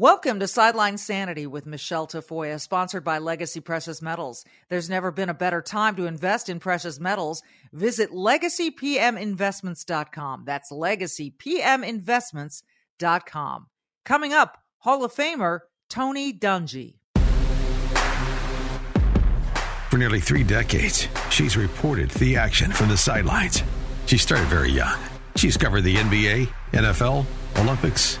Welcome to Sideline Sanity with Michele Tafoya, sponsored by Legacy Precious Metals. There's never been a better time to invest in precious metals. Visit legacypminvestments.com. That's legacypminvestments.com. Coming up, Hall of Famer Tony Dungy. For nearly three decades, she's reported the action from the sidelines. She started very young. She's covered the NBA, NFL, Olympics,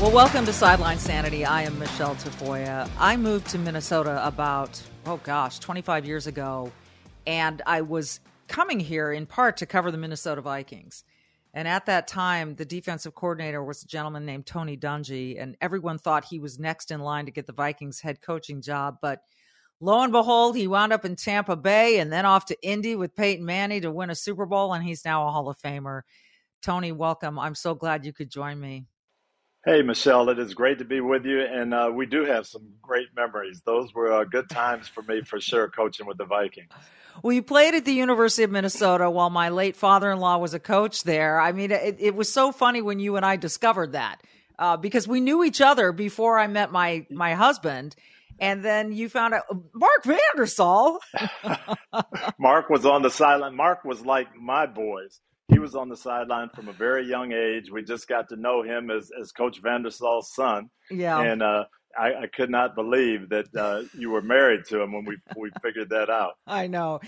Well, welcome to Sideline Sanity. I am Michele Tafoya. I moved to Minnesota about, oh gosh, 25 years ago, and I was coming here in part to cover the Minnesota Vikings. And at that time, the defensive coordinator was a gentleman named Tony Dungy, and everyone thought he was next in line to get the Vikings head coaching job. But lo and behold, he wound up in Tampa Bay and then off to Indy with Peyton Manning to win a Super Bowl, and he's now a Hall of Famer. Tony, welcome. I'm so glad you could join me. Hey, Michele, it is great to be with you. And uh, we do have some great memories. Those were uh, good times for me, for sure, coaching with the Vikings. Well, you played at the University of Minnesota while my late father in law was a coach there. I mean, it, it, was so funny when you and I discovered that uh, because we knew each other before I met my, my husband. And then you found out Mark Vandersall. Mark was on the silent. Mark was like my boys he was on the sideline from a very young age. We just got to know him as, as Coach Vandersall's son. Yeah. And uh, I, I, could not believe that uh, you were married to him when we we figured that out. I know.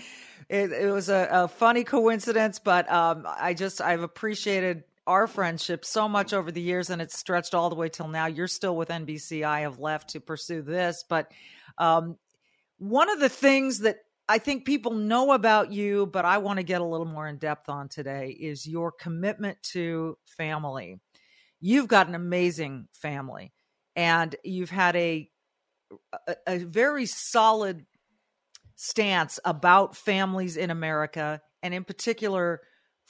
It, it was a, a, funny coincidence, but um, I just I've appreciated our friendship so much over the years, and it's stretched all the way till now. You're still with NBC. I have left to pursue this, but um, one of the things that I think people know about you, but I want to get a little more in depth on today is your commitment to family. You've got an amazing family and you've had a, a, a very solid stance about families in America and in particular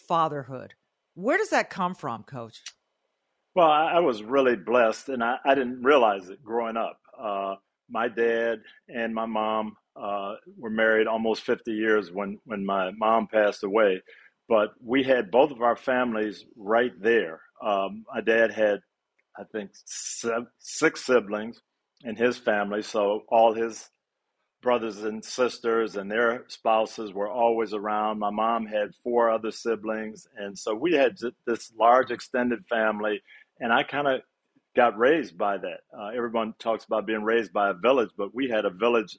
fatherhood. Where does that come from, coach? Well, I, was really blessed and I, I didn't realize it growing up. Uh, my dad and my mom uh, were married almost 50 years when, when my mom passed away. But we had both of our families right there. Um, my dad had, I think, seven, six siblings in his family. So all his brothers and sisters and their spouses were always around. My mom had four other siblings. And so we had this large extended family. And I kind of got raised by that. Uh, everyone talks about being raised by a village, but we had a village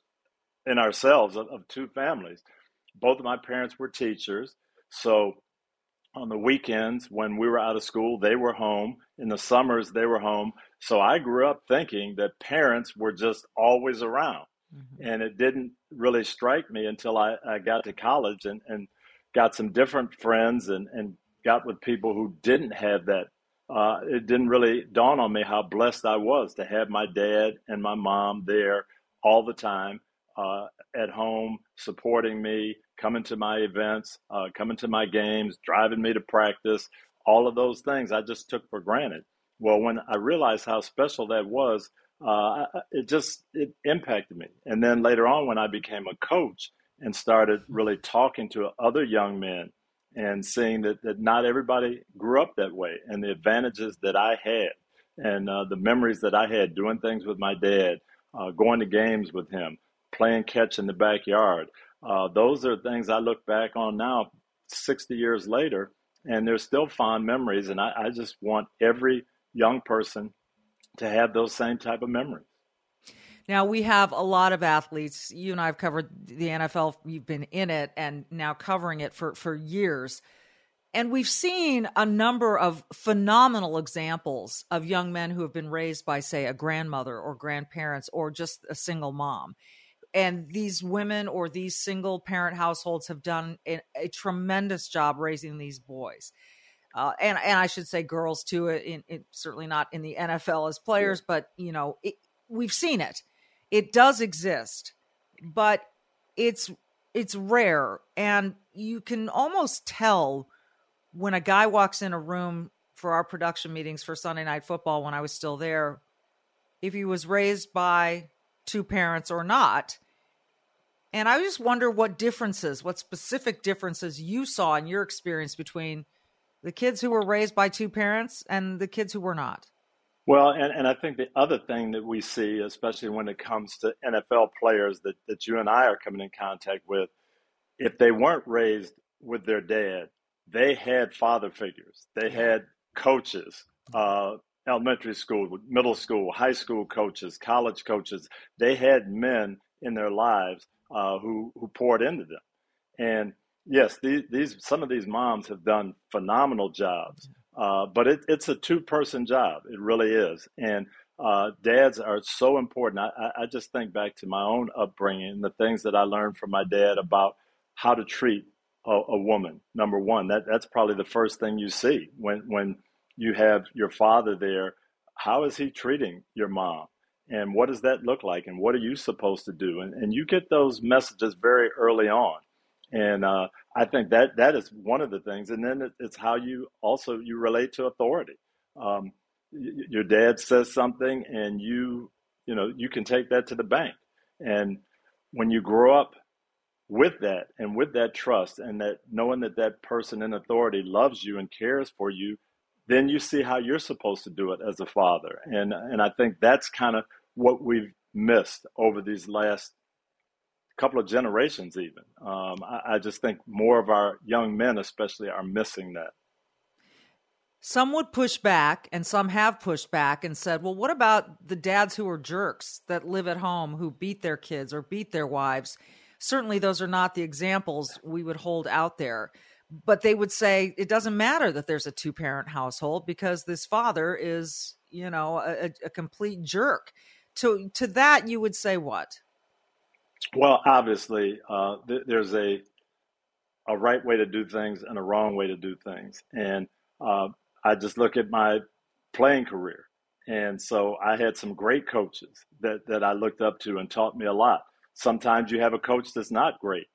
in ourselves of, of two families. Both of my parents were teachers. So on the weekends when we were out of school, they were home. In the summers, they were home. So I grew up thinking that parents were just always around. Mm-hmm. And it didn't really strike me until I, I got to college and, and got some different friends and, and got with people who didn't have that. Uh, it didn't really dawn on me how blessed I was to have my dad and my mom there all the time uh, at home, supporting me, coming to my events, uh, coming to my games, driving me to practice, all of those things I just took for granted. Well, when I realized how special that was, uh, it just it impacted me. And then later on, when I became a coach and started really talking to other young men and seeing that, that not everybody grew up that way and the advantages that I had and uh, the memories that I had doing things with my dad, uh, going to games with him, playing catch in the backyard. Uh, those are things I look back on now, 60 years later, and they're still fond memories. And I, I just want every young person to have those same type of memories. Now we have a lot of athletes. You and I have covered the NFL. You've been in it and now covering it for for years. And we've seen a number of phenomenal examples of young men who have been raised by, say, a grandmother or grandparents or just a single mom. And these women or these single parent households have done a, a tremendous job raising these boys. Uh, and and I should say girls too. In, in, certainly not in the NFL as players, but you know it, we've seen it. It does exist, but it's it's rare, and you can almost tell when a guy walks in a room for our production meetings for Sunday Night Football when I was still there, if he was raised by two parents or not. And I just wonder what differences, what specific differences you saw in your experience between the kids who were raised by two parents and the kids who were not. Well, and, and I think the other thing that we see, especially when it comes to NFL players that, that you and I are coming in contact with, if they weren't raised with their dad, they had father figures. They had coaches, uh, elementary school, middle school, high school coaches, college coaches. They had men in their lives uh, who who poured into them. And yes, these, these some of these moms have done phenomenal jobs, uh, but it, it's a two person job. It really is. And uh, dads are so important. I, I just think back to my own upbringing, the things that I learned from my dad about how to treat a, a woman. Number one, that that's probably the first thing you see when when you have your father there. How is he treating your mom? And what does that look like? And what are you supposed to do? And, and you get those messages very early on. And uh, I think that that is one of the things. And then it, it's how you also you relate to authority. Um, y- your dad says something, and you you know you can take that to the bank. And when you grow up with that and with that trust and that knowing that that person in authority loves you and cares for you then you see how you're supposed to do it as a father and and i think that's kind of what we've missed over these last couple of generations even. Um, I, I just think more of our young men especially are missing that. Some would push back and some have pushed back and said well what about the dads who are jerks that live at home who beat their kids or beat their wives? Certainly those are not the examples we would hold out there. But they would say it doesn't matter that there's a two parent household because this father is you know a, a, complete jerk to to that you would say what well obviously uh, th- there's a a right way to do things and a wrong way to do things and uh, i just look at my playing career and so i had some great coaches that that i looked up to and taught me a lot Sometimes you have a coach that's not great.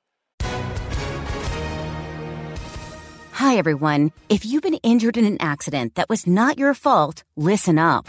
Hi, everyone. If you've been injured in an accident that was not your fault, listen up.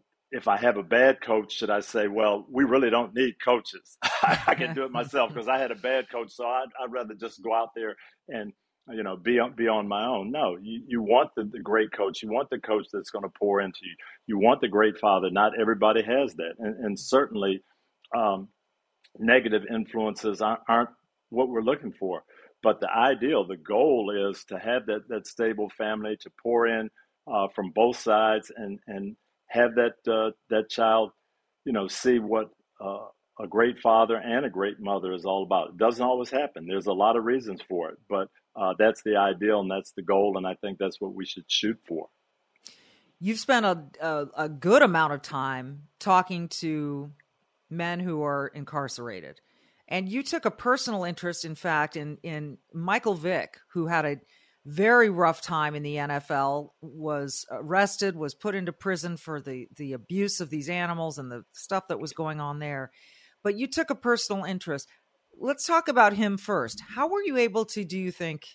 if I have a bad coach, should I say, well, we really don't need coaches? I can do it myself because I had a bad coach, so I'd, I'd, rather just go out there and you know be on, be on my own. No, you, you want the, the great coach. You want the coach that's going to pour into you. You want the great father. Not everybody has that, and, and certainly um, negative influences aren't, aren't what we're looking for. But the ideal, the goal is to have that, that stable family to pour in uh, from both sides and, and have that, uh, that child, you know, see what uh, a great father and a great mother is all about. It doesn't always happen. There's a lot of reasons for it, but uh, that's the ideal and that's the goal. And I think that's what we should shoot for. You've spent a, a, a good amount of time talking to men who are incarcerated and you took a personal interest, in fact, in in Michael Vick, who had a very rough time in the NFL, was arrested, was put into prison for the the abuse of these animals and the stuff that was going on there. But you took a personal interest. Let's talk about him first. How were you able to, do you think,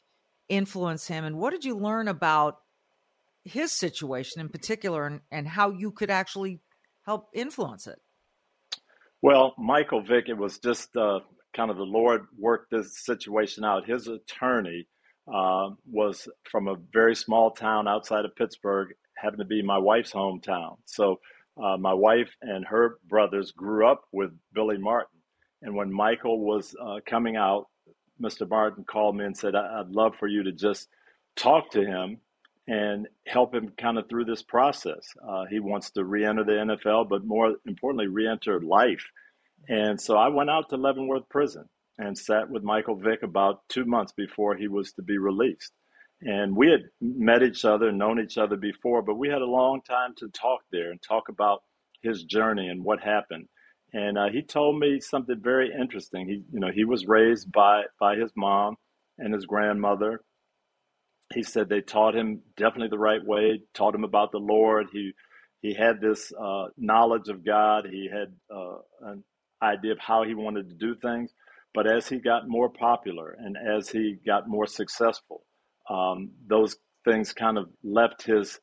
influence him, and what did you learn about his situation in particular, and, and how you could actually help influence it? Well, Michael Vick, it was just uh, kind of the Lord worked this situation out. His attorney uh, was from a very small town outside of Pittsburgh, happened to be my wife's hometown. So uh, my wife and her brothers grew up with Billy Martin. And when Michael was uh, coming out, Mr. Martin called me and said, I'd love for you to just talk to him and help him kind of through this process. Uh, he wants to re enter the NFL, but more importantly, re enter life. And so I went out to Leavenworth Prison and sat with Michael Vick about two months before he was to be released. And we had met each other, known each other before, but we had a long time to talk there and talk about his journey and what happened. And uh, he told me something very interesting. He, you know, he was raised by by his mom and his grandmother. He said they taught him definitely the right way, taught him about the Lord. He he had this uh, knowledge of God. He had uh, an idea of how he wanted to do things. But as he got more popular and as he got more successful, um, those things kind of left his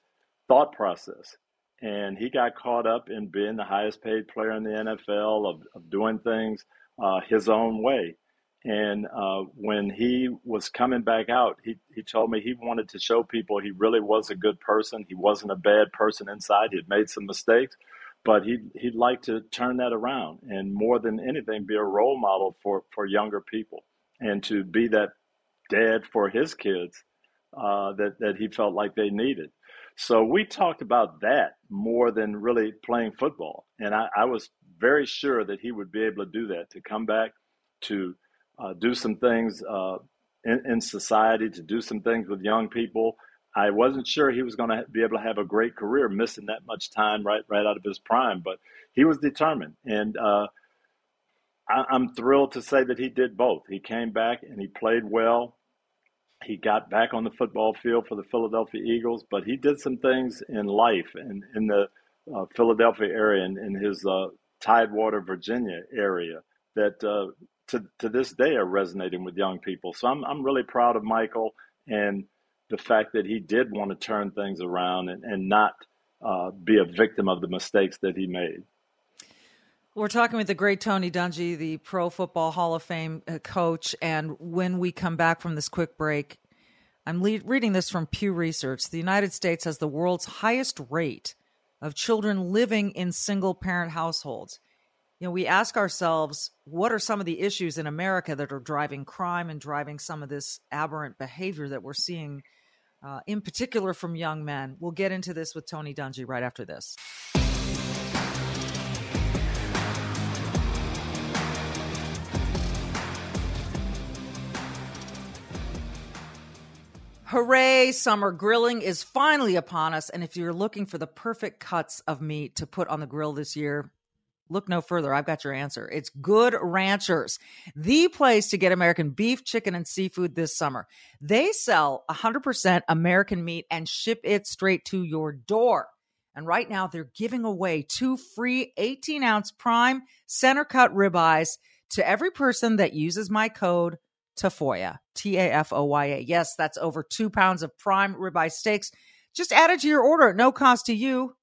thought process. And he got caught up in being the highest paid player in the NFL, of, of doing things uh, his own way. And uh, when he was coming back out, he, he told me he wanted to show people he really was a good person. He wasn't a bad person inside. He had made some mistakes, but he'd, he'd like to turn that around and more than anything, be a role model for, for younger people and to be that dad for his kids uh, that, that he felt like they needed. So we talked about that more than really playing football. And I, I was very sure that he would be able to do that, to come back, to uh, do some things uh, in, in, society, to do some things with young people. I wasn't sure he was going to be able to have a great career, missing that much time right right out of his prime. But he was determined, and uh, I, I'm thrilled to say that he did both. He came back and he played well he got back on the football field for the Philadelphia Eagles, but he did some things in life and in, the uh, Philadelphia area and in his uh, Tidewater, Virginia area that uh, to, to this day are resonating with young people. So I'm, I'm really proud of Michael and the fact that he did want to turn things around and, and not uh, be a victim of the mistakes that he made. We're talking with the great Tony Dungy, the Pro Football Hall of Fame uh, coach. And when we come back from this quick break, I'm le- reading this from Pew Research. The United States has the world's highest rate of children living in single parent households. You know, we ask ourselves, what are some of the issues in America that are driving crime and driving some of this aberrant behavior that we're seeing, uh, in particular from young men? We'll get into this with Tony Dungy right after this. Hooray, summer grilling is finally upon us. And if you're looking for the perfect cuts of meat to put on the grill this year, look no further. I've got your answer. It's Good Ranchers, the place to get American beef, chicken, and seafood this summer. They sell 100% American meat and ship it straight to your door. And right now, they're giving away two free 18 ounce prime center cut ribeyes to every person that uses my code Tafoya, T A F O Y A. Yes, that's over two pounds of prime ribeye steaks. Just add it to your order at no cost to you.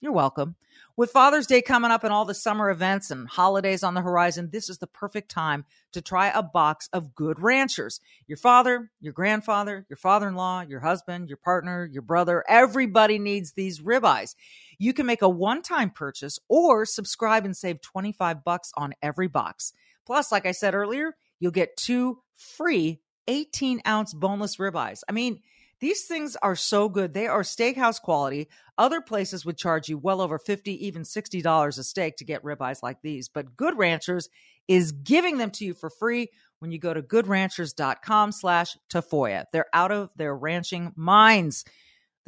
You're welcome. With Father's Day coming up and all the summer events and holidays on the horizon, this is the perfect time to try a box of good ranchers. Your father, your grandfather, your father in law, your husband, your partner, your brother, everybody needs these ribeyes. You can make a one time purchase or subscribe and save 25 bucks on every box. Plus, like I said earlier, you'll get two free 18 ounce boneless ribeyes. I mean, these things are so good. They are steakhouse quality. Other places would charge you well over 50, even $60 a steak to get ribeyes like these. But Good Ranchers is giving them to you for free when you go to goodranchers.com slash Tafoya. They're out of their ranching minds.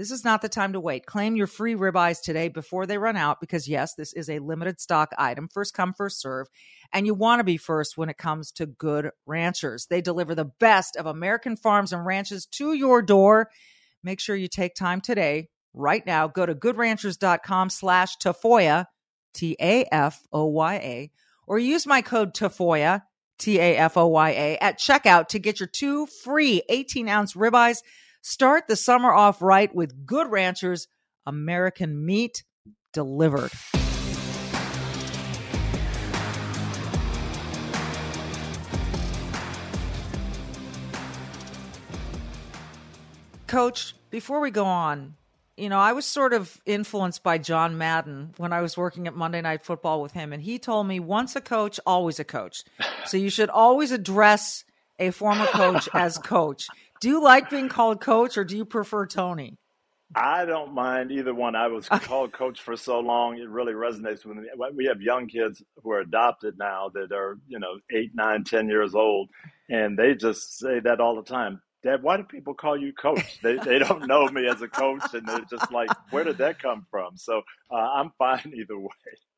This is not the time to wait. Claim your free ribeyes today before they run out because, yes, this is a limited stock item, first come, first serve. And you want to be first when it comes to good ranchers. They deliver the best of American farms and ranches to your door. Make sure you take time today, right now. Go to goodranchers.com slash Tafoya, T A F O Y A, or use my code Tafoya, T A F O Y A, at checkout to get your two free 18 ounce ribeyes Start the summer off right with Good Ranchers American meat delivered. Coach, before we go on, you know, I was sort of influenced by John Madden when I was working at Monday Night Football with him, and he told me once a coach, always a coach. So you should always address a former coach as coach. Do you like being called coach or do you prefer Tony? I don't mind either one. I was called coach for so long; it really resonates with me. We have young kids who are adopted now that are, you know, eight, nine, ten years old, and they just say that all the time. Dad, why do people call you coach? They they don't know me as a coach, and they're just like, where did that come from? So uh, I'm fine either way.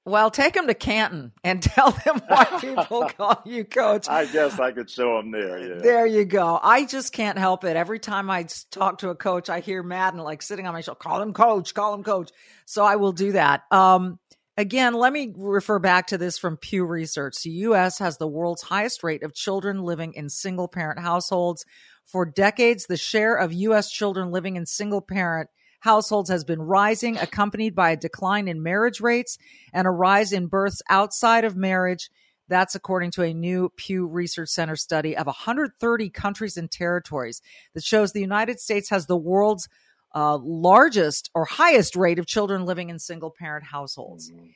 Well, take them to Canton and tell them why people call you coach. I guess I could show them there. Yeah. There you go. I just can't help it. Every time I talk to a coach, I hear Madden like sitting on my shoulder, call him coach, call him coach. So I will do that. Um, again, let me refer back to this from Pew Research. The U.S. has the world's highest rate of children living in single parent households. For decades, the share of U.S. children living in single parent households has been rising, accompanied by a decline in marriage rates and a rise in births outside of marriage. That's according to a new Pew Research Center study of 130 countries and territories that shows the United States has the world's uh, largest or highest rate of children living in single parent households. Mm-hmm.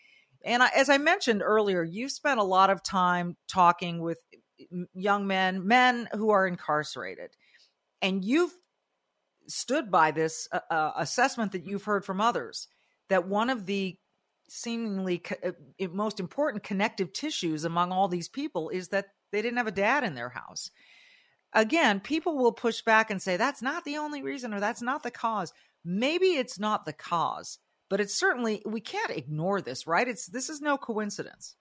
And I, as I mentioned earlier, you've spent a lot of time talking with young men, men who are incarcerated, and you've stood by this uh, uh, assessment that you've heard from others that one of the seemingly co- uh, most important connective tissues among all these people is that they didn't have a dad in their house. Again, people will push back and say that's not the only reason or that's not the cause. Maybe it's not the cause, but it's certainly we can't ignore this, right? It's this is no coincidence.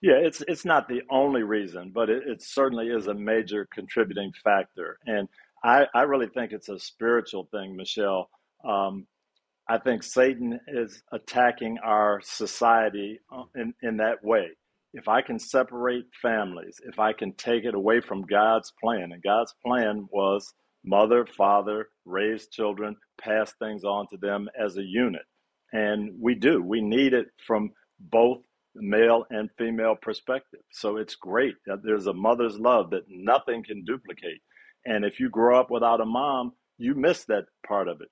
Yeah, it's it's not the only reason, but it, it certainly is a major contributing factor. And I, I really think it's a spiritual thing, Michele. Um, I think Satan is attacking our society uh, in, in that way. If I can separate families, if I can take it away from God's plan, and God's plan was mother, father, raise children, pass things on to them as a unit. And we do. We need it from both male and female perspective. So it's great that there's a mother's love that nothing can duplicate. And if you grow up without a mom, you miss that part of it.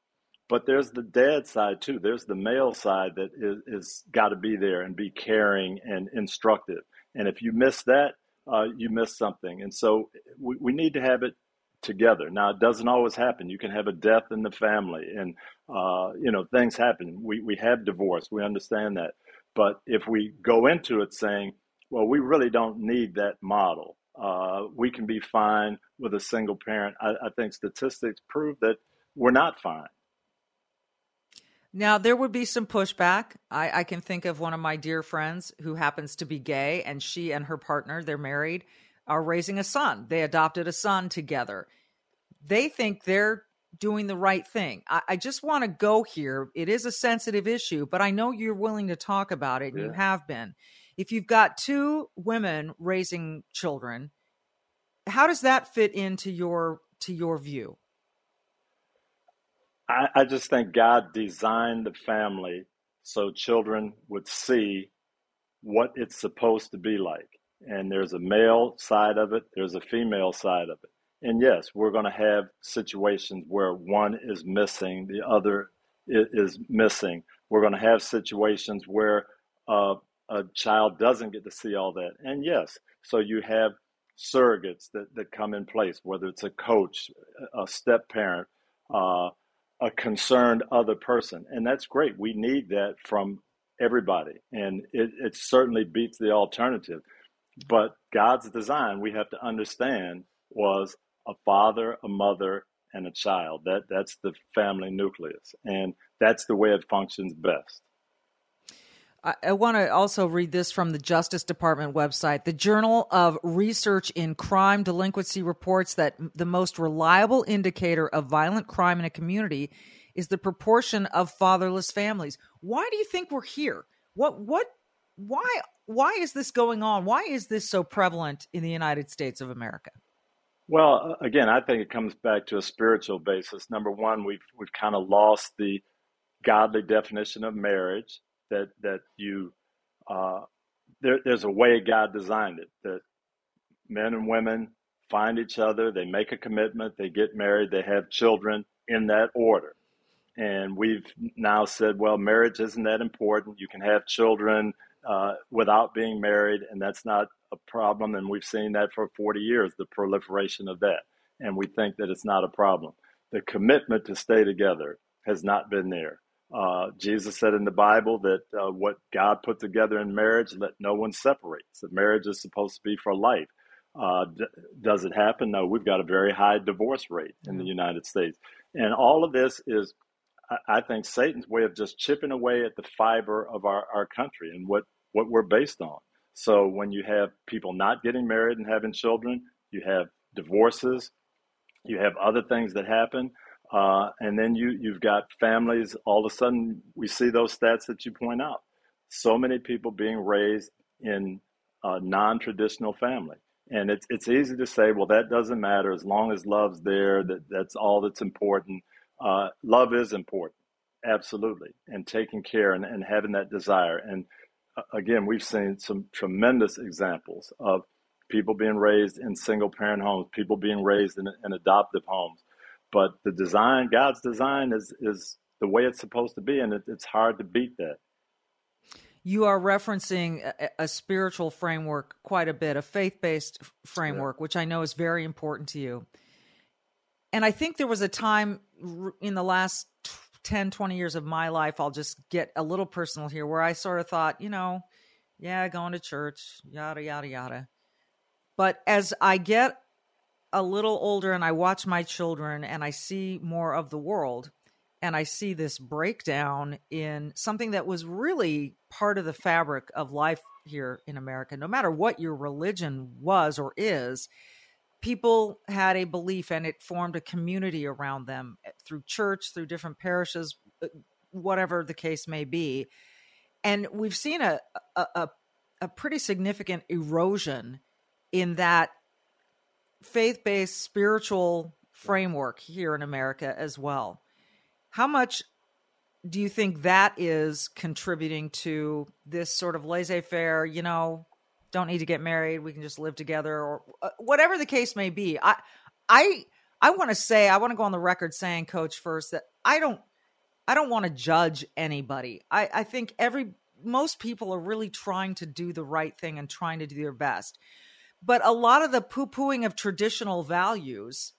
But there's the dad side too. There's the male side that is, is got to be there and be caring and instructive. And if you miss that, uh, you miss something. And so we, we need to have it together. Now, it doesn't always happen. You can have a death in the family, and uh, you know things happen. We we have divorce. We understand that. But if we go into it saying, "Well, we really don't need that model," uh, we can be fine with a single parent. I, I think statistics prove that we're not fine. Now, there would be some pushback. I, I, can think of one of my dear friends who happens to be gay, and she and her partner, they're married, are raising a son. They adopted a son together. They think they're doing the right thing. I, I just want to go here. It is a sensitive issue, but I know you're willing to talk about it, and yeah. you have been if you've got two women raising children, how does that fit into your to your view? I, I just think God designed the family so children would see what it's supposed to be like. And there's a male side of it, there's a female side of it. And yes, we're going to have situations where one is missing, the other is missing. We're going to have situations where uh, a child doesn't get to see all that. And yes, so you have surrogates that, that come in place, whether it's a coach, a step parent, uh, a concerned other person. And that's great. We need that from everybody. And it, it certainly beats the alternative. But God's design, we have to understand, was a father, a mother, and a child. That that's the family nucleus, and that's the way it functions best. I, want to also read this from the Justice Department website. The Journal of Research in Crime Delinquency reports that the most reliable indicator of violent crime in a community is the proportion of fatherless families. Why do you think we're here? What what why why is this going on? Why is this so prevalent in the United States of America? Well, again, I think it comes back to a spiritual basis. Number one, we've we've kind of lost the godly definition of marriage. That that you uh, there, there's a way God designed it that men and women find each other, they make a commitment, they get married, they have children in that order. And we've now said, well, marriage isn't that important. You can have children uh, without being married, and that's not a problem. And we've seen that for 40 years, the proliferation of that. And we think that it's not a problem. The commitment to stay together has not been there. Uh, Jesus said in the Bible that uh, what God put together in marriage, let no one separate. So marriage is supposed to be for life. Uh, d- does it happen? No, we've got a very high divorce rate in the United States. And all of this is I think Satan's way of just chipping away at the fiber of our, our country and what, what we're based on. So when you have people not getting married and having children, you have divorces, you have other things that happen, uh, and then you you've got families. All of a sudden, we see those stats that you point out. So many people being raised in a non-traditional family, and it's it's easy to say, well, that doesn't matter as long as love's there. That that's all that's important. Uh, love is important, absolutely, and taking care and, and having that desire. And uh, again, we've seen some tremendous examples of people being raised in single parent homes, people being raised in, in adoptive homes. But the design, God's design, is is the way it's supposed to be, and it, it's hard to beat that. You are referencing a, a spiritual framework quite a bit, a faith based framework, yeah. which I know is very important to you and I think there was a time in the last 10, 20 years of my life, I'll just get a little personal here, where I sort of thought, you know, yeah, going to church, yada, yada, yada. But as I get a little older and I watch my children and I see more of the world and I see this breakdown in something that was really part of the fabric of life here in America, no matter what your religion was or is, people had a belief and it formed a community around them eh, through church, through different parishes, uh, whatever the case may be. And we've seen a, a, a pretty significant erosion in that faith based spiritual framework here in America as well. How much do you think that is contributing to this sort of laissez faire, you know, don't need to get married we can just live together or uh, whatever the case may be. I i i want to say i want to go on the record saying coach first that i don't i don't want to judge anybody. I i think every most people are really trying to do the right thing and trying to do their best. But a lot of the poo-pooing of traditional values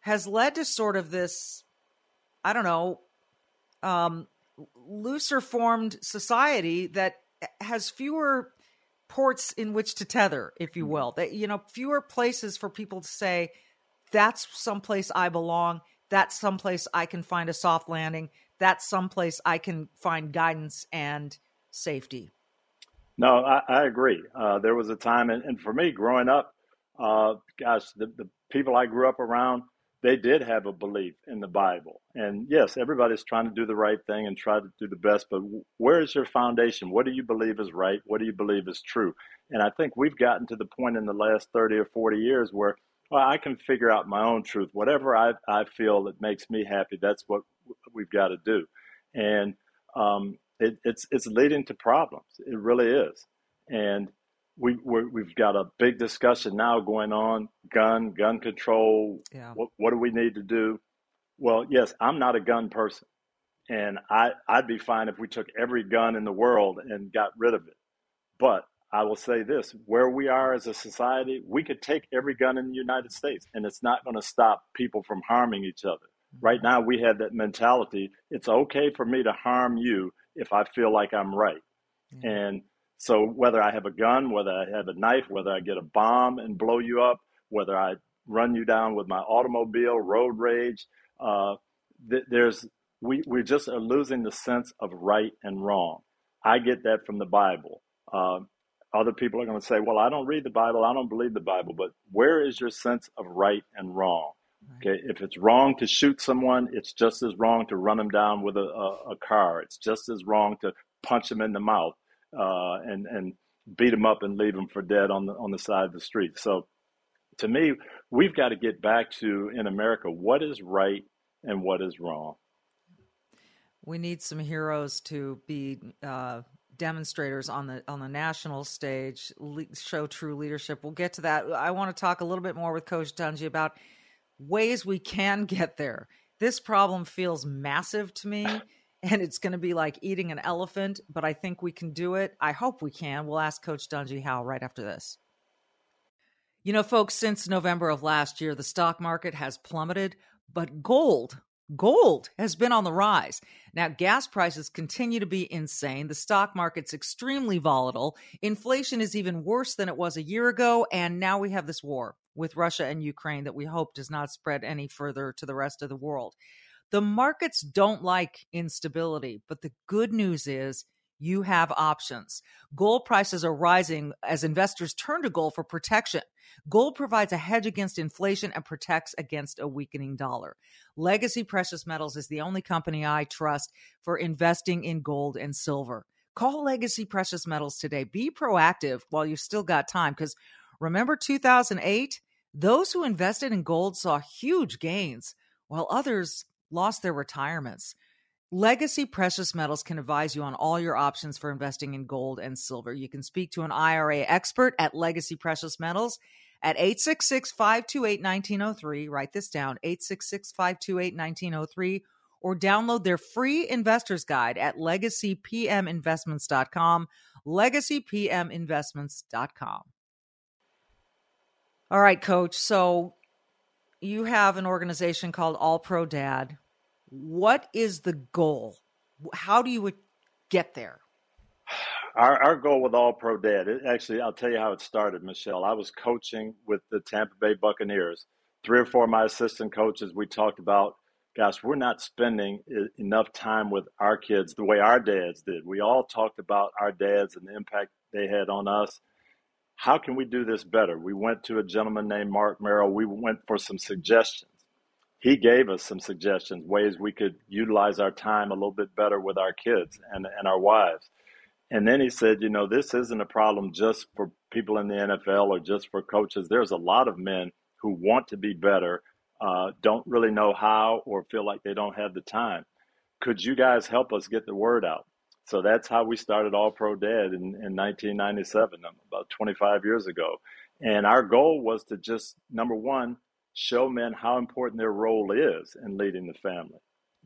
has led to sort of this i don't know um looser formed society that has fewer ports in which to tether, if you will. That you know, fewer places for people to say, "That's someplace I belong. That's someplace I can find a soft landing. That's someplace I can find guidance and safety." No, I, I agree. Uh, there was a time, and, and for me, growing up, uh, gosh, the, the people I grew up around, they did have a belief in the Bible. And yes, everybody's trying to do the right thing and try to do the best, but where is your foundation? What do you believe is right? What do you believe is true? And I think we've gotten to the point in the last 30 or 40 years where well, I can figure out my own truth. Whatever I, I feel that makes me happy, that's what we've got to do. And um, it, it's, it's leading to problems. It really is. And we we have got a big discussion now going on gun gun control yeah. what, what do we need to do? Well yes i'm not a gun person and i i'd be fine if we took every gun in the world and got rid of it. But i will say this where we are as a society we could take every gun in the united states and it's not going to stop people from harming each other. Mm-hmm. right now we have that mentality it's okay for me to harm you if i feel like i'm right. And so whether I have a gun, whether I have a knife, whether I get a bomb and blow you up, whether I run you down with my automobile, road rage. Uh, th- there's we we just are losing the sense of right and wrong. I get that from the Bible. Uh, other people are going to say, "Well, I don't read the Bible. I don't believe the Bible." But where is your sense of right and wrong? Okay, if it's wrong to shoot someone, it's just as wrong to run them down with a, a, a car. It's just as wrong to punch them in the mouth uh, and and beat them up and leave them for dead on the on the side of the street. So, to me, we've got to get back to in America what is right and what is wrong. We need some heroes to be uh, demonstrators on the on the national stage, le- show true leadership. We'll get to that. I want to talk a little bit more with Coach Dungy about ways we can get there. This problem feels massive to me and it's going to be like eating an elephant, but I think we can do it. I hope we can. We'll ask Coach Dungy how right after this. You know, folks, since November of last year, the stock market has plummeted, but gold, gold has been on the rise. Now, gas prices continue to be insane. The stock market's extremely volatile. Inflation is even worse than it was a year ago. And now we have this war with Russia and Ukraine that we hope does not spread any further to the rest of the world. The markets don't like instability, but the good news is you have options. Gold prices are rising as investors turn to gold for protection. Gold provides a hedge against inflation and protects against a weakening dollar. Legacy Precious Metals is the only company I trust for investing in gold and silver. Call Legacy Precious Metals today. Be proactive while you've still got time because remember 2008? Those who invested in gold saw huge gains, while others lost their retirements. Legacy Precious Metals can advise you on all your options for investing in gold and silver. You can speak to an IRA expert at Legacy Precious Metals at 866 528 1903. Write this down 866 528 1903 or download their free investor's guide at legacypminvestments.com. Legacypminvestments.com. All right, coach. So you have an organization called All Pro Dad. What is the goal? How do you get there? Our, our goal with All Pro Dad, it, actually, I'll tell you how it started, Michele. I was coaching with the Tampa Bay Buccaneers. Three or four of my assistant coaches, we talked about, gosh, we're not spending enough time with our kids the way our dads did. We all talked about our dads and the impact they had on us how can we do this better? We went to a gentleman named Mark Merrill. We went for some suggestions. He gave us some suggestions, ways we could utilize our time a little bit better with our kids and, and our wives. And then he said, you know, this isn't a problem just for people in the NFL or just for coaches. There's a lot of men who want to be better, uh, don't really know how, or feel like they don't have the time. Could you guys help us get the word out? So that's how we started All Pro Dad in, in 1997, um, about 25 years ago. And our goal was to just, number one, show men how important their role is in leading the family.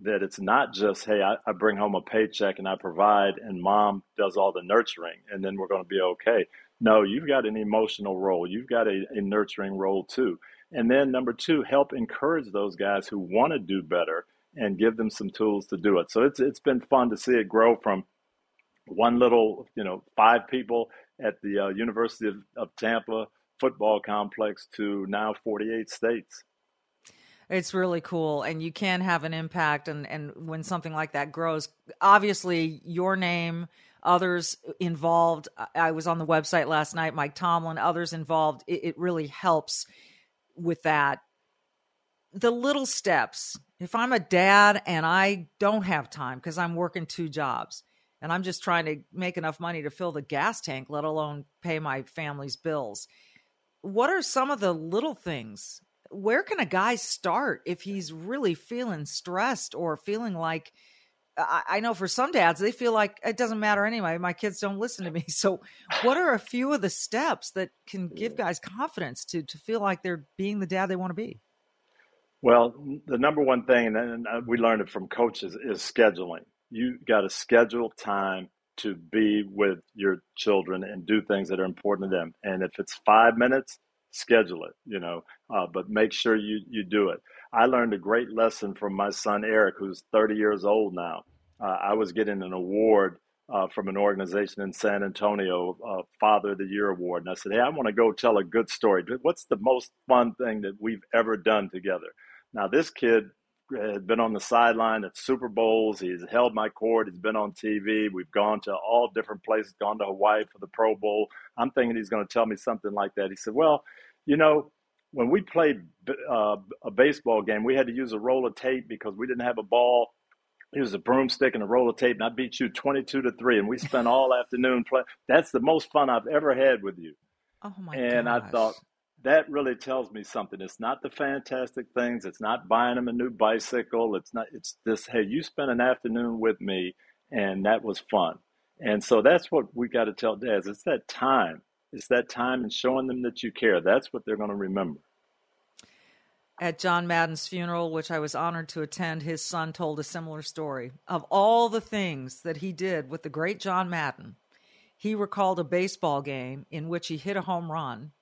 That it's not just, hey, I, I bring home a paycheck and I provide, and mom does all the nurturing, and then we're going to be okay. No, you've got an emotional role. You've got a, a nurturing role too. And then number two, help encourage those guys who want to do better and give them some tools to do it. So it's it's been fun to see it grow from one little, you know, five people at the uh, University of, of Tampa football complex to now 48 states. It's really cool, and you can have an impact. And, and when something like that grows, obviously your name, others involved. I was on the website last night, Mike Tomlin, others involved. It, it really helps with that. The little steps. If I'm a dad and I don't have time because I'm working two jobs, and I'm just trying to make enough money to fill the gas tank, let alone pay my family's bills. What are some of the little things? Where can a guy start if he's really feeling stressed or feeling like I, know for some dads, they feel like it doesn't matter anyway. My kids don't listen to me. So, what are a few of the steps that can give guys confidence to to feel like they're being the dad they want to be? Well, the number one thing, and we learned it from coaches, is scheduling you got to schedule time to be with your children and do things that are important to them. And if it's five minutes, schedule it, you know, uh, but make sure you, you do it. I learned a great lesson from my son, Eric, who's 30 years old now. Uh, I was getting an award uh, from an organization in San Antonio, uh, Father of the Year award, and I said, "Hey, I want to go tell a good story. What's the most fun thing that we've ever done together?" Now, this kid had been on the sideline at Super Bowls. He's held my court. He's been on TV. We've gone to all different places. Gone to Hawaii for the Pro Bowl. I'm thinking he's going to tell me something like that. He said, "Well, you know." When we played uh, a baseball game, we had to use a roll of tape because we didn't have a ball it was a broomstick and a roll of tape, and I beat you 22 to 3. And we spent all afternoon playing. That's the most fun I've ever had with you. Oh, my god. And gosh. I thought, that really tells me something. It's not the fantastic things. It's not buying them a new bicycle. It's not, it's this, hey, you spent an afternoon with me, and that was fun. And so that's what we got to tell dads. It's that time. It's that time and showing them that you care. That's what they're going to remember at John Madden's funeral, which I was honored to attend, his son told a similar story. Of all the things that he did with the great John Madden, he recalled a baseball game in which he hit a home run,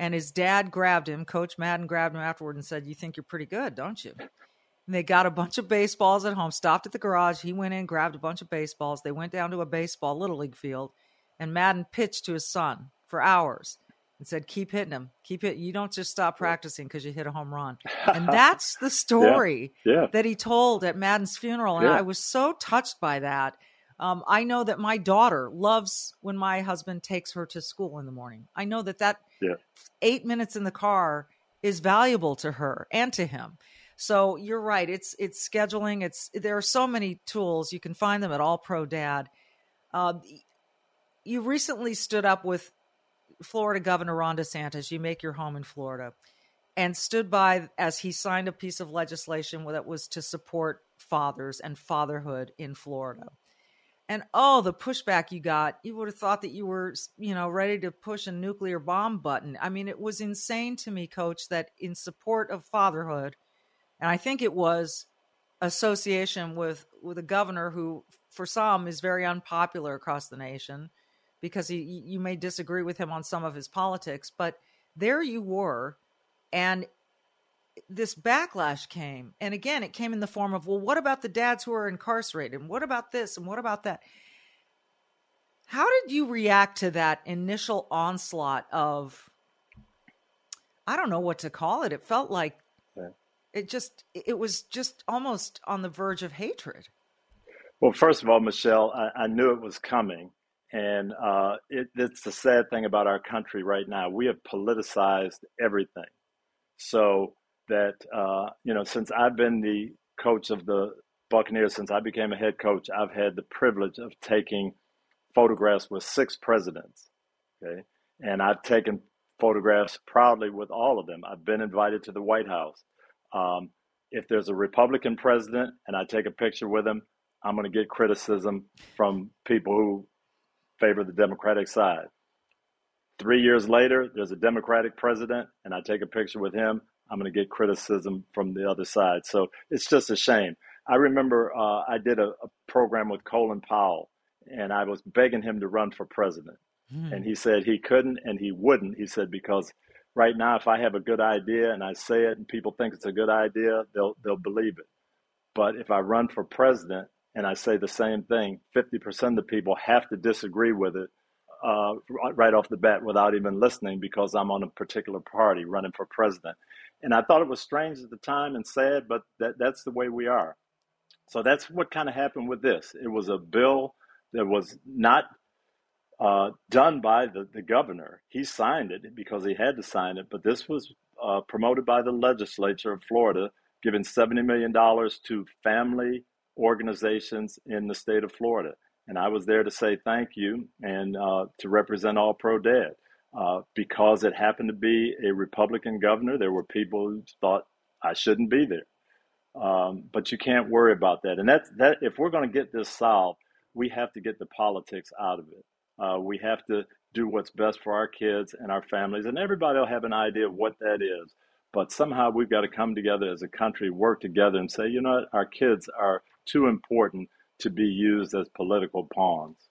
and his dad grabbed him. Coach Madden grabbed him afterward and said, You think you're pretty good, don't you? And they got a bunch of baseballs at home, stopped at the garage. He went in, grabbed a bunch of baseballs. They went down to a baseball, Little League field, and Madden pitched to his son for hours and said, "Keep hitting him. Keep it. You don't just stop practicing because you hit a home run." And that's the story yeah, yeah. that he told at Madden's funeral, and Yeah. I was so touched by that. Um, I know that my daughter loves when my husband takes her to school in the morning. I know that that Yeah. eight minutes in the car is valuable to her and to him. So you're right. It's it's scheduling. It's there are so many tools. You can find them at All Pro Dad. Uh, you recently stood up with Florida Governor Ron DeSantis. You make your home in Florida, and stood by as he signed a piece of legislation that was to support fathers and fatherhood in Florida. And oh, the pushback you got, you would have thought that you were, you know, ready to push a nuclear bomb button. I mean, it was insane to me, coach, that in support of fatherhood, and I think it was association with with a governor who for some is very unpopular across the nation because he you may disagree with him on some of his politics, but there you were and this backlash came. And again, it came in the form of, well, what about the dads who are incarcerated? And what about this? And what about that? How did you react to that initial onslaught of, I don't know what to call it. It felt like it just, it was just almost on the verge of hatred. Well, first of all, Michele, I, I knew it was coming. And uh, it, it's the sad thing about our country right now. We have politicized everything. So that, uh, you know, since I've been the coach of the Buccaneers, since I became a head coach, I've had the privilege of taking photographs with six presidents. Okay. And I've taken photographs proudly with all of them. I've been invited to the White House. Um, if there's a Republican president and I take a picture with him, I'm going to get criticism from people who favor the Democratic side. Three years later, there's a Democratic president, and I take a picture with him. I'm going to get criticism from the other side. So it's just a shame. I remember uh, I did a, a program with Colin Powell, and I was begging him to run for president. And he said he couldn't and he wouldn't. He said, because right now, if I have a good idea and I say it and people think it's a good idea, they'll, they'll believe it. But if I run for president and I say the same thing, 50% of the people have to disagree with it uh, right off the bat without even listening because I'm on a particular party running for president. And I thought it was strange at the time and sad, but that, that's the way we are. So that's what kind of happened with this. It was a bill that was not uh, done by the, the governor. He signed it because he had to sign it, but this was uh, promoted by the legislature of Florida, giving $70 million to family organizations in the state of Florida. And I was there to say thank you and uh, to represent All Pro Dad. Uh, because it happened to be a Republican governor, there were people who thought I shouldn't be there. Um, but you can't worry about that. And that's that. If we're going to get this solved, we have to get the politics out of it. Uh, we have to do what's best for our kids and our families, and everybody will have an idea of what that is. But somehow we've got to come together as a country, work together, and say, you know what, our kids are too important to be used as political pawns.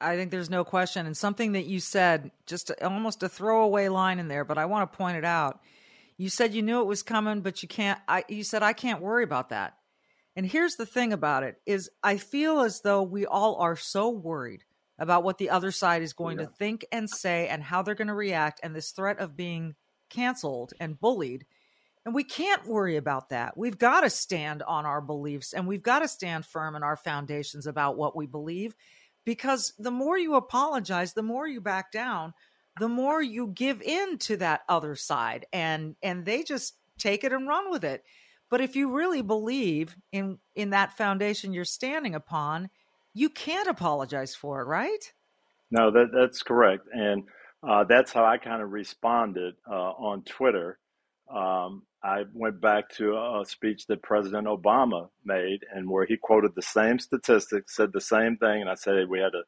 I think there's no question. And something that you said, just almost a throwaway line in there, but I want to point it out. You said you knew it was coming, but you can't. I, you said I can't worry about that. And here's the thing about it is I feel as though we all are so worried about what the other side is going yeah. to think and say and how they're going to react and this threat of being canceled and bullied. And we can't worry about that. We've got to stand on our beliefs and we've got to stand firm in our foundations about what we believe because the more you apologize, the more you back down, the more you give in to that other side and and they just take it and run with it. But if you really believe in in that foundation you're standing upon, you can't apologize for it, right? No, that that's correct, and uh, that's how I kind of responded uh, on Twitter. Um, I went back to a speech that President Obama made, and where he quoted the same statistics, said the same thing, and I said we had a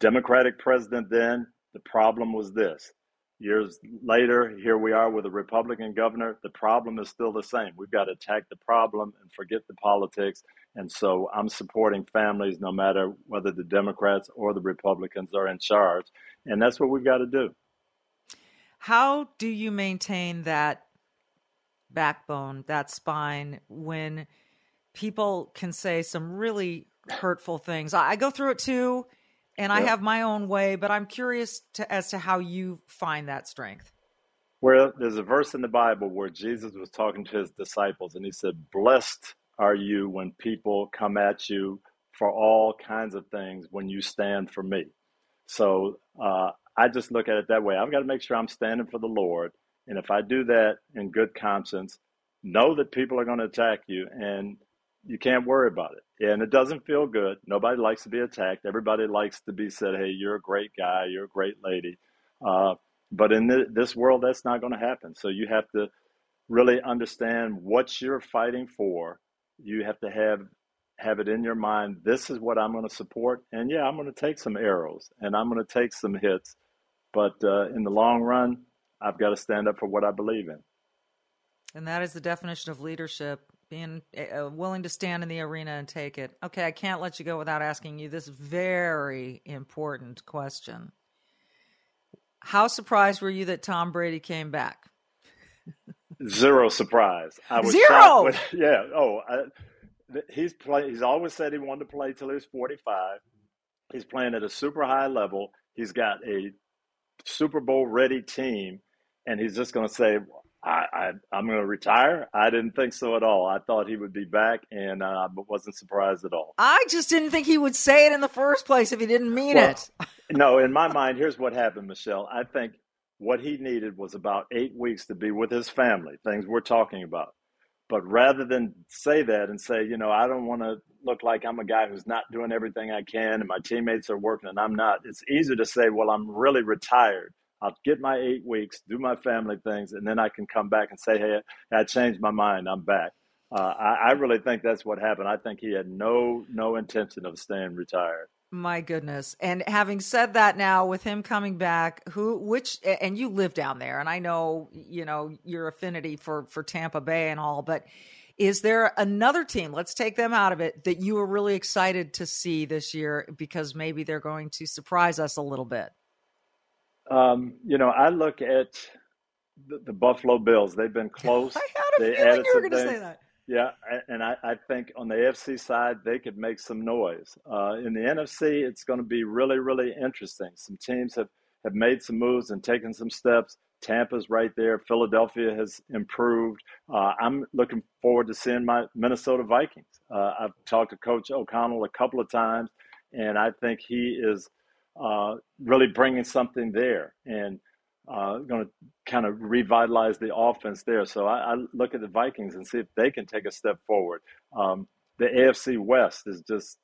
Democratic president then. The problem was this: Years later, here we are with a Republican governor. The problem is still the same. We've got to attack the problem and forget the politics. And so I'm supporting families no matter whether the Democrats or the Republicans are in charge. And that's what we've got to do. How do you maintain that backbone, that spine, when people can say some really hurtful things? I go through it too and I have my own way, but I'm curious to, as to how you find that strength. Where there's a verse in the Bible where Jesus was talking to his disciples, and he said, "Blessed are you when people come at you for all kinds of things when you stand for me." So uh, I just look at it that way. I've got to make sure I'm standing for the Lord, and if I do that in good conscience, know that people are going to attack you, and you can't worry about it. And it doesn't feel good. Nobody likes to be attacked. Everybody likes to be said, hey, you're a great guy, you're a great lady. Uh, but in this world, that's not going to happen. So you have to really understand what you're fighting for. You have to have have it in your mind. This is what I'm going to support, and yeah, I'm going to take some arrows and I'm going to take some hits. But uh, in the long run, I've got to stand up for what I believe in. And that is the definition of leadership being uh, willing to stand in the arena and take it. Okay, I can't let you go without asking you this very important question. How surprised were you that Tom Brady came back? Zero surprise. I was zero. With, yeah. Oh, I, he's play. He's always said he wanted to play till he was forty-five. He's playing at a super high level. He's got a Super Bowl ready team, and he's just going to say, I, I am going to retire. I didn't think so at all. I thought he would be back, and I uh, wasn't surprised at all. I just didn't think he would say it in the first place if he didn't mean well, it. no, in my mind, here's what happened, Michele. I think what he needed was about eight weeks to be with his family. Things we're talking about. But rather than say that and say, you know, I don't want to look like I'm a guy who's not doing everything I can and my teammates are working and I'm not, it's easier to say, well, I'm really retired I'll get my eight weeks, do my family things, and then I can come back and say, hey, I changed my mind. I'm back. Uh, I, I really think that's what happened. I think he had no no intention of staying retired. My goodness. And having said that now with him coming back, who which and you live down there and I know, you know, your affinity for for Tampa Bay and all, but is there another team, let's take them out of it, that you were really excited to see this year because maybe they're going to surprise us a little bit? Um, you know, I look at the, the, Buffalo Bills. They've been close. I had a they feeling you were going to say that. Yeah, and I, I, think on the AFC side, they could make some noise. Uh, in the NFC, it's going to be really, really interesting. Some teams have, have made some moves and taken some steps. Tampa's right there. Philadelphia has improved. Uh, I'm looking forward to seeing my Minnesota Vikings. Uh, I've talked to Coach O'Connell a couple of times, and I think he is – uh, really bringing something there and uh, going to kind of revitalize the offense there. So I, I, look at the Vikings and see if they can take a step forward. Um, the AFC West is just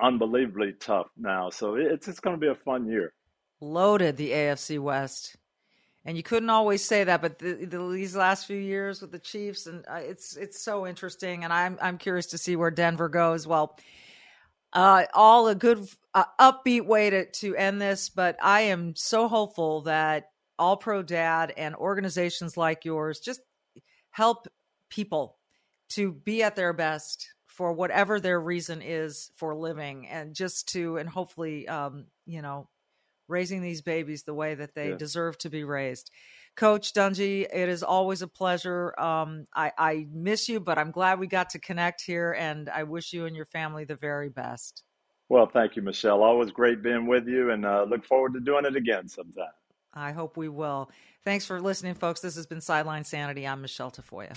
unbelievably tough now, so it's it's going to be a fun year. Loaded the AFC West, and you couldn't always say that, but the, the, these last few years with the Chiefs, and uh, it's it's so interesting, and I'm I'm curious to see where Denver goes. Well uh, all a good uh, upbeat way to to end this. But I am so hopeful that All Pro Dad and organizations like yours just help people to be at their best for whatever their reason is for living, and just to and hopefully, um, you know, raising these babies the way that they yeah. deserve to be raised. Coach Dungy, it is always a pleasure. Um, I, I miss you, but I'm glad we got to connect here, and I wish you and your family the very best. Well, thank you, Michele. Always great being with you, and uh, look forward to doing it again sometime. I hope we will. Thanks for listening, folks. This has been Sideline Sanity. I'm Michele Tafoya.